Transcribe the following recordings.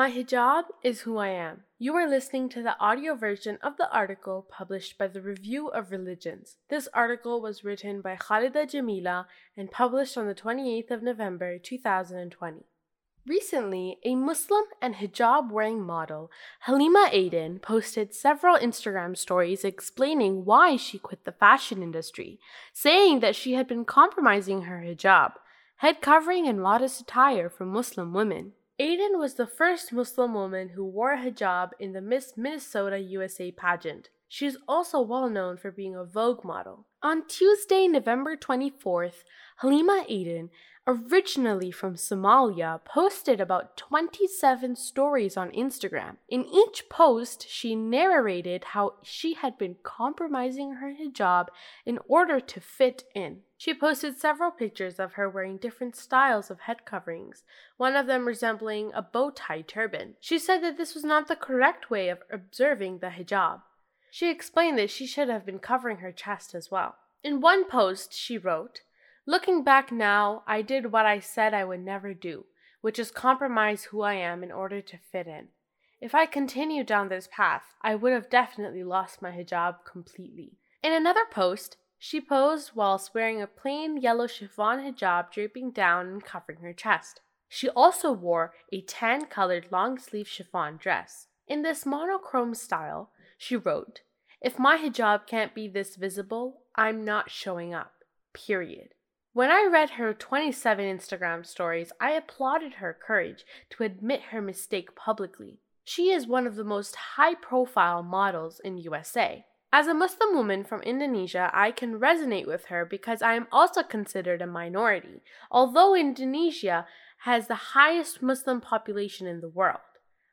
My hijab is who I am. You are listening to the audio version of the article published by the Review of Religions. This article was written by Khalida Jamilah and published on the 28th of November 2020. Recently, a Muslim and hijab wearing model, Halima Aden, posted several Instagram stories explaining why she quit the fashion industry, saying that she had been compromising her hijab, head covering, and modest attire for Muslim women. Aden was the first Muslim woman who wore a hijab in the Miss Minnesota USA pageant. She is also well known for being a Vogue model. On Tuesday, November 24th, Halima Aden originally from Somalia, posted about 27 stories on Instagram. In each post, she narrated how she had been compromising her hijab in order to fit in. She posted several pictures of her wearing different styles of head coverings, one of them resembling a bow tie turban. She said that this was not the correct way of observing the hijab. She explained that she should have been covering her chest as well. In one post, she wrote, Looking back now, I did what I said I would never do, which is compromise who I am in order to fit in. If I continued down this path, I would have definitely lost my hijab completely. In another post, she posed whilst wearing a plain yellow chiffon hijab draping down and covering her chest. She also wore a tan colored long sleeve chiffon dress. In this monochrome style, she wrote, If my hijab can't be this visible, I'm not showing up. Period. When I read her 27 Instagram stories, I applauded her courage to admit her mistake publicly. She is one of the most high profile models in USA. As a Muslim woman from Indonesia, I can resonate with her because I am also considered a minority, although Indonesia has the highest Muslim population in the world.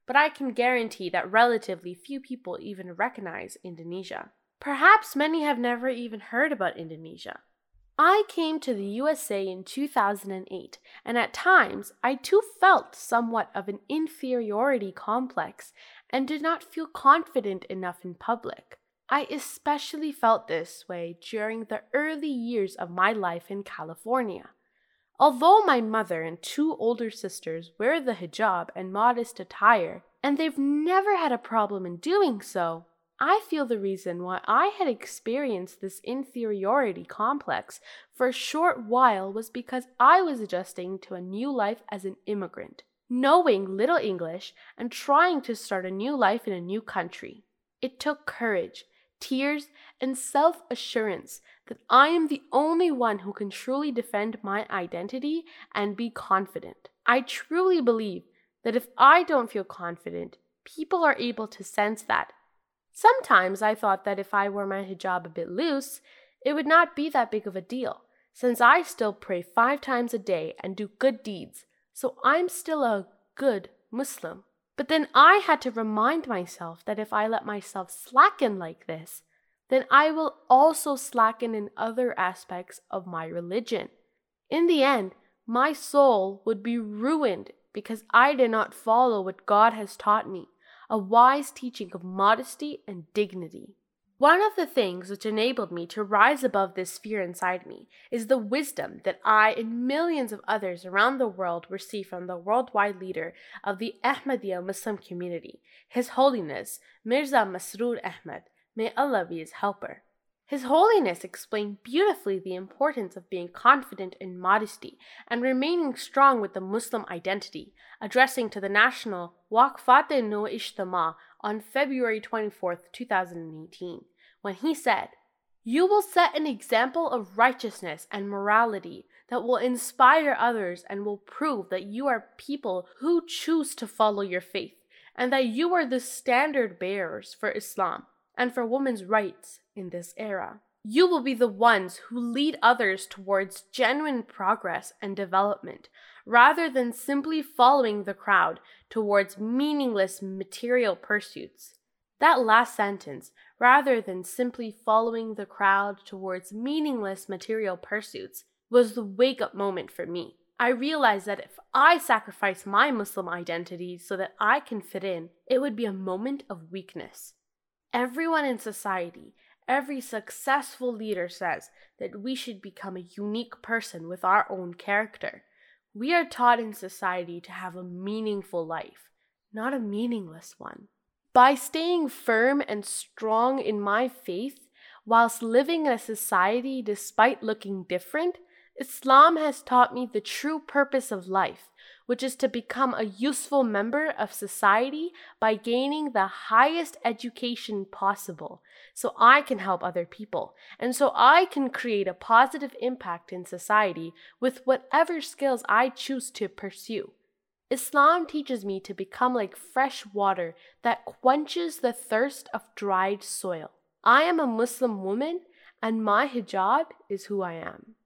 But I can guarantee that relatively few people even recognize Indonesia. Perhaps many have never even heard about Indonesia. I came to the USA in 2008, and at times I too felt somewhat of an inferiority complex and did not feel confident enough in public. I especially felt this way during the early years of my life in California. Although my mother and two older sisters wear the hijab and modest attire, and they've never had a problem in doing so, I feel the reason why I had experienced this inferiority complex for a short while was because I was adjusting to a new life as an immigrant, knowing little English and trying to start a new life in a new country. It took courage, tears, and self assurance that I am the only one who can truly defend my identity and be confident. I truly believe that if I don't feel confident, people are able to sense that Sometimes I thought that if I wore my hijab a bit loose, it would not be that big of a deal, since I still pray five times a day and do good deeds, so I'm still a good Muslim. But then I had to remind myself that if I let myself slacken like this, then I will also slacken in other aspects of my religion. In the end, my soul would be ruined because I did not follow what God has taught me a wise teaching of modesty and dignity. One of the things which enabled me to rise above this fear inside me is the wisdom that I and millions of others around the world receive from the worldwide leader of the Ahmadiyya Muslim community, His Holiness Mirza Masroor Ahmad. May Allah be his helper. His Holiness explained beautifully the importance of being confident in modesty and remaining strong with the Muslim identity, addressing to the national Waqfat no Ijtima on February 24, 2018, when he said, You will set an example of righteousness and morality that will inspire others and will prove that you are people who choose to follow your faith and that you are the standard bearers for Islam and for women's rights in this era. You will be the ones who lead others towards genuine progress and development, rather than simply following the crowd towards meaningless material pursuits. That last sentence, rather than simply following the crowd towards meaningless material pursuits, was the wake up moment for me. I realized that if I sacrifice my Muslim identity so that I can fit in, it would be a moment of weakness. Everyone in society, every successful leader says that we should become a unique person with our own character. We are taught in society to have a meaningful life. not a meaningless one. By staying firm and strong in my faith, whilst living in a society despite looking different, Islam has taught me the true purpose of life, which is to become a useful member of society by gaining the highest education possible, so I can help other people, and so I can create a positive impact in society with whatever skills I choose to pursue. Islam teaches me to become like fresh water that quenches the thirst of dried soil. I am a Muslim woman, and my hijab is who I am.